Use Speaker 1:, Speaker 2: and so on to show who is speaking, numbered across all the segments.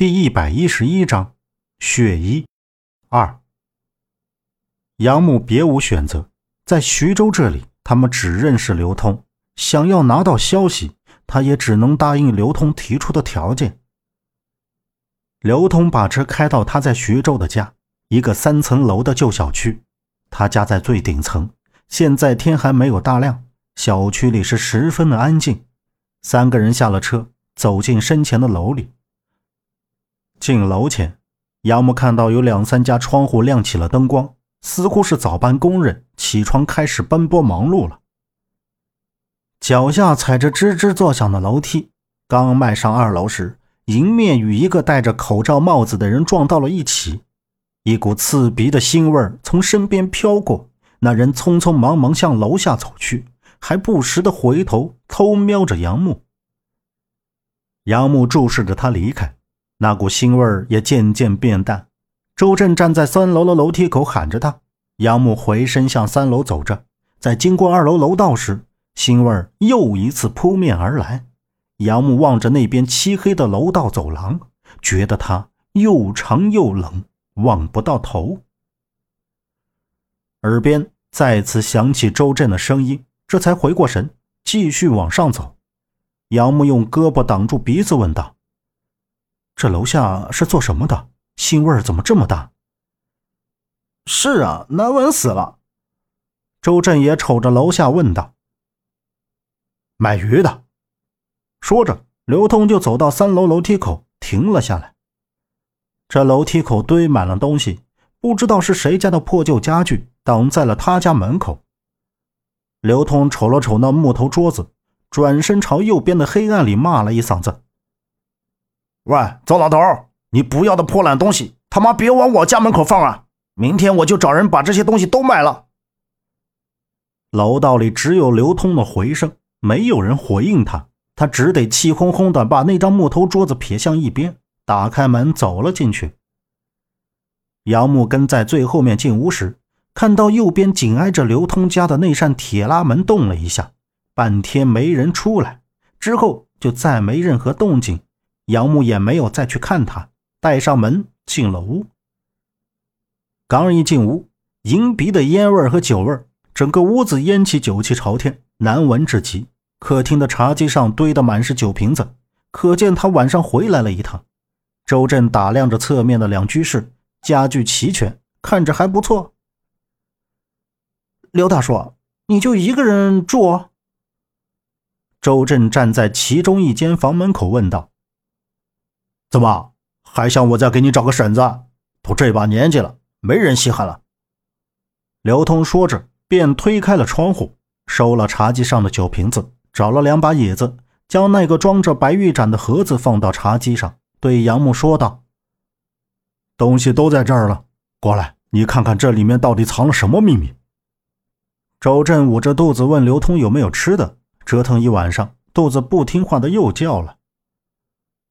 Speaker 1: 第一百一十一章血衣二。杨木别无选择，在徐州这里，他们只认识刘通。想要拿到消息，他也只能答应刘通提出的条件。刘通把车开到他在徐州的家，一个三层楼的旧小区。他家在最顶层。现在天还没有大亮，小区里是十分的安静。三个人下了车，走进身前的楼里。进楼前，杨木看到有两三家窗户亮起了灯光，似乎是早班工人起床开始奔波忙碌了。脚下踩着吱吱作响的楼梯，刚迈上二楼时，迎面与一个戴着口罩帽子的人撞到了一起，一股刺鼻的腥味从身边飘过，那人匆匆忙忙向楼下走去，还不时的回头偷瞄着杨木。杨木注视着他离开。那股腥味也渐渐变淡。周震站在三楼的楼梯口喊着他。杨木回身向三楼走着，在经过二楼楼道时，腥味又一次扑面而来。杨木望着那边漆黑的楼道走廊，觉得它又长又冷，望不到头。耳边再次响起周震的声音，这才回过神，继续往上走。杨木用胳膊挡住鼻子，问道。这楼下是做什么的？腥味怎么这么大？
Speaker 2: 是啊，难闻死了。
Speaker 1: 周震也瞅着楼下问道：“
Speaker 2: 卖鱼的。”
Speaker 1: 说着，刘通就走到三楼楼梯口停了下来。这楼梯口堆满了东西，不知道是谁家的破旧家具挡在了他家门口。刘通瞅了瞅那木头桌子，转身朝右边的黑暗里骂了一嗓子。
Speaker 2: 喂，糟老头，你不要的破烂东西，他妈别往我家门口放啊！明天我就找人把这些东西都卖了。
Speaker 1: 楼道里只有刘通的回声，没有人回应他，他只得气哄哄的把那张木头桌子撇向一边，打开门走了进去。杨木跟在最后面进屋时，看到右边紧挨着刘通家的那扇铁拉门动了一下，半天没人出来，之后就再没任何动静。杨木也没有再去看他，带上门进了屋。刚一进屋，迎鼻的烟味和酒味，整个屋子烟气酒气朝天，难闻至极。客厅的茶几上堆得满是酒瓶子，可见他晚上回来了一趟。周震打量着侧面的两居室，家具齐全，看着还不错。
Speaker 3: 刘大叔，你就一个人住？
Speaker 1: 周震站在其中一间房门口问道。
Speaker 2: 怎么还想我再给你找个婶子？都这把年纪了，没人稀罕了。
Speaker 1: 刘通说着，便推开了窗户，收了茶几上的酒瓶子，找了两把椅子，将那个装着白玉盏的盒子放到茶几上，对杨木说道：“
Speaker 2: 东西都在这儿了，过来，你看看这里面到底藏了什么秘密。”
Speaker 1: 周震捂着肚子问刘通有没有吃的，折腾一晚上，肚子不听话的又叫了。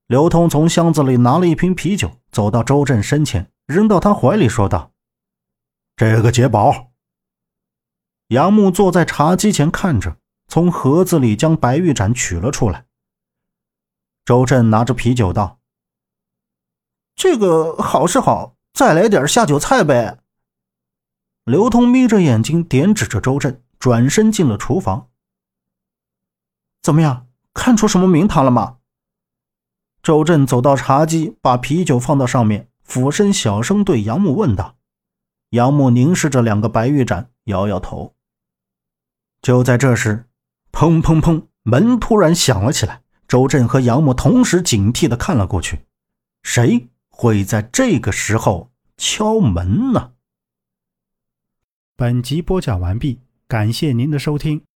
Speaker 1: 刘通从箱子里拿了一瓶啤酒，走到周震身前，扔到他怀里，说道：“
Speaker 2: 这个解宝。”
Speaker 1: 杨木坐在茶几前看着，从盒子里将白玉盏取了出来。周震拿着啤酒道：“
Speaker 3: 这个好是好，再来点下酒菜呗。”
Speaker 1: 刘通眯着眼睛点指着周震，转身进了厨房。
Speaker 3: 怎么样，看出什么名堂了吗？
Speaker 1: 周震走到茶几，把啤酒放到上面，俯身小声对杨木问道：“杨木凝视着两个白玉盏，摇摇头。”就在这时，砰砰砰，门突然响了起来。周震和杨木同时警惕地看了过去，谁会在这个时候敲门呢？
Speaker 4: 本集播讲完毕，感谢您的收听。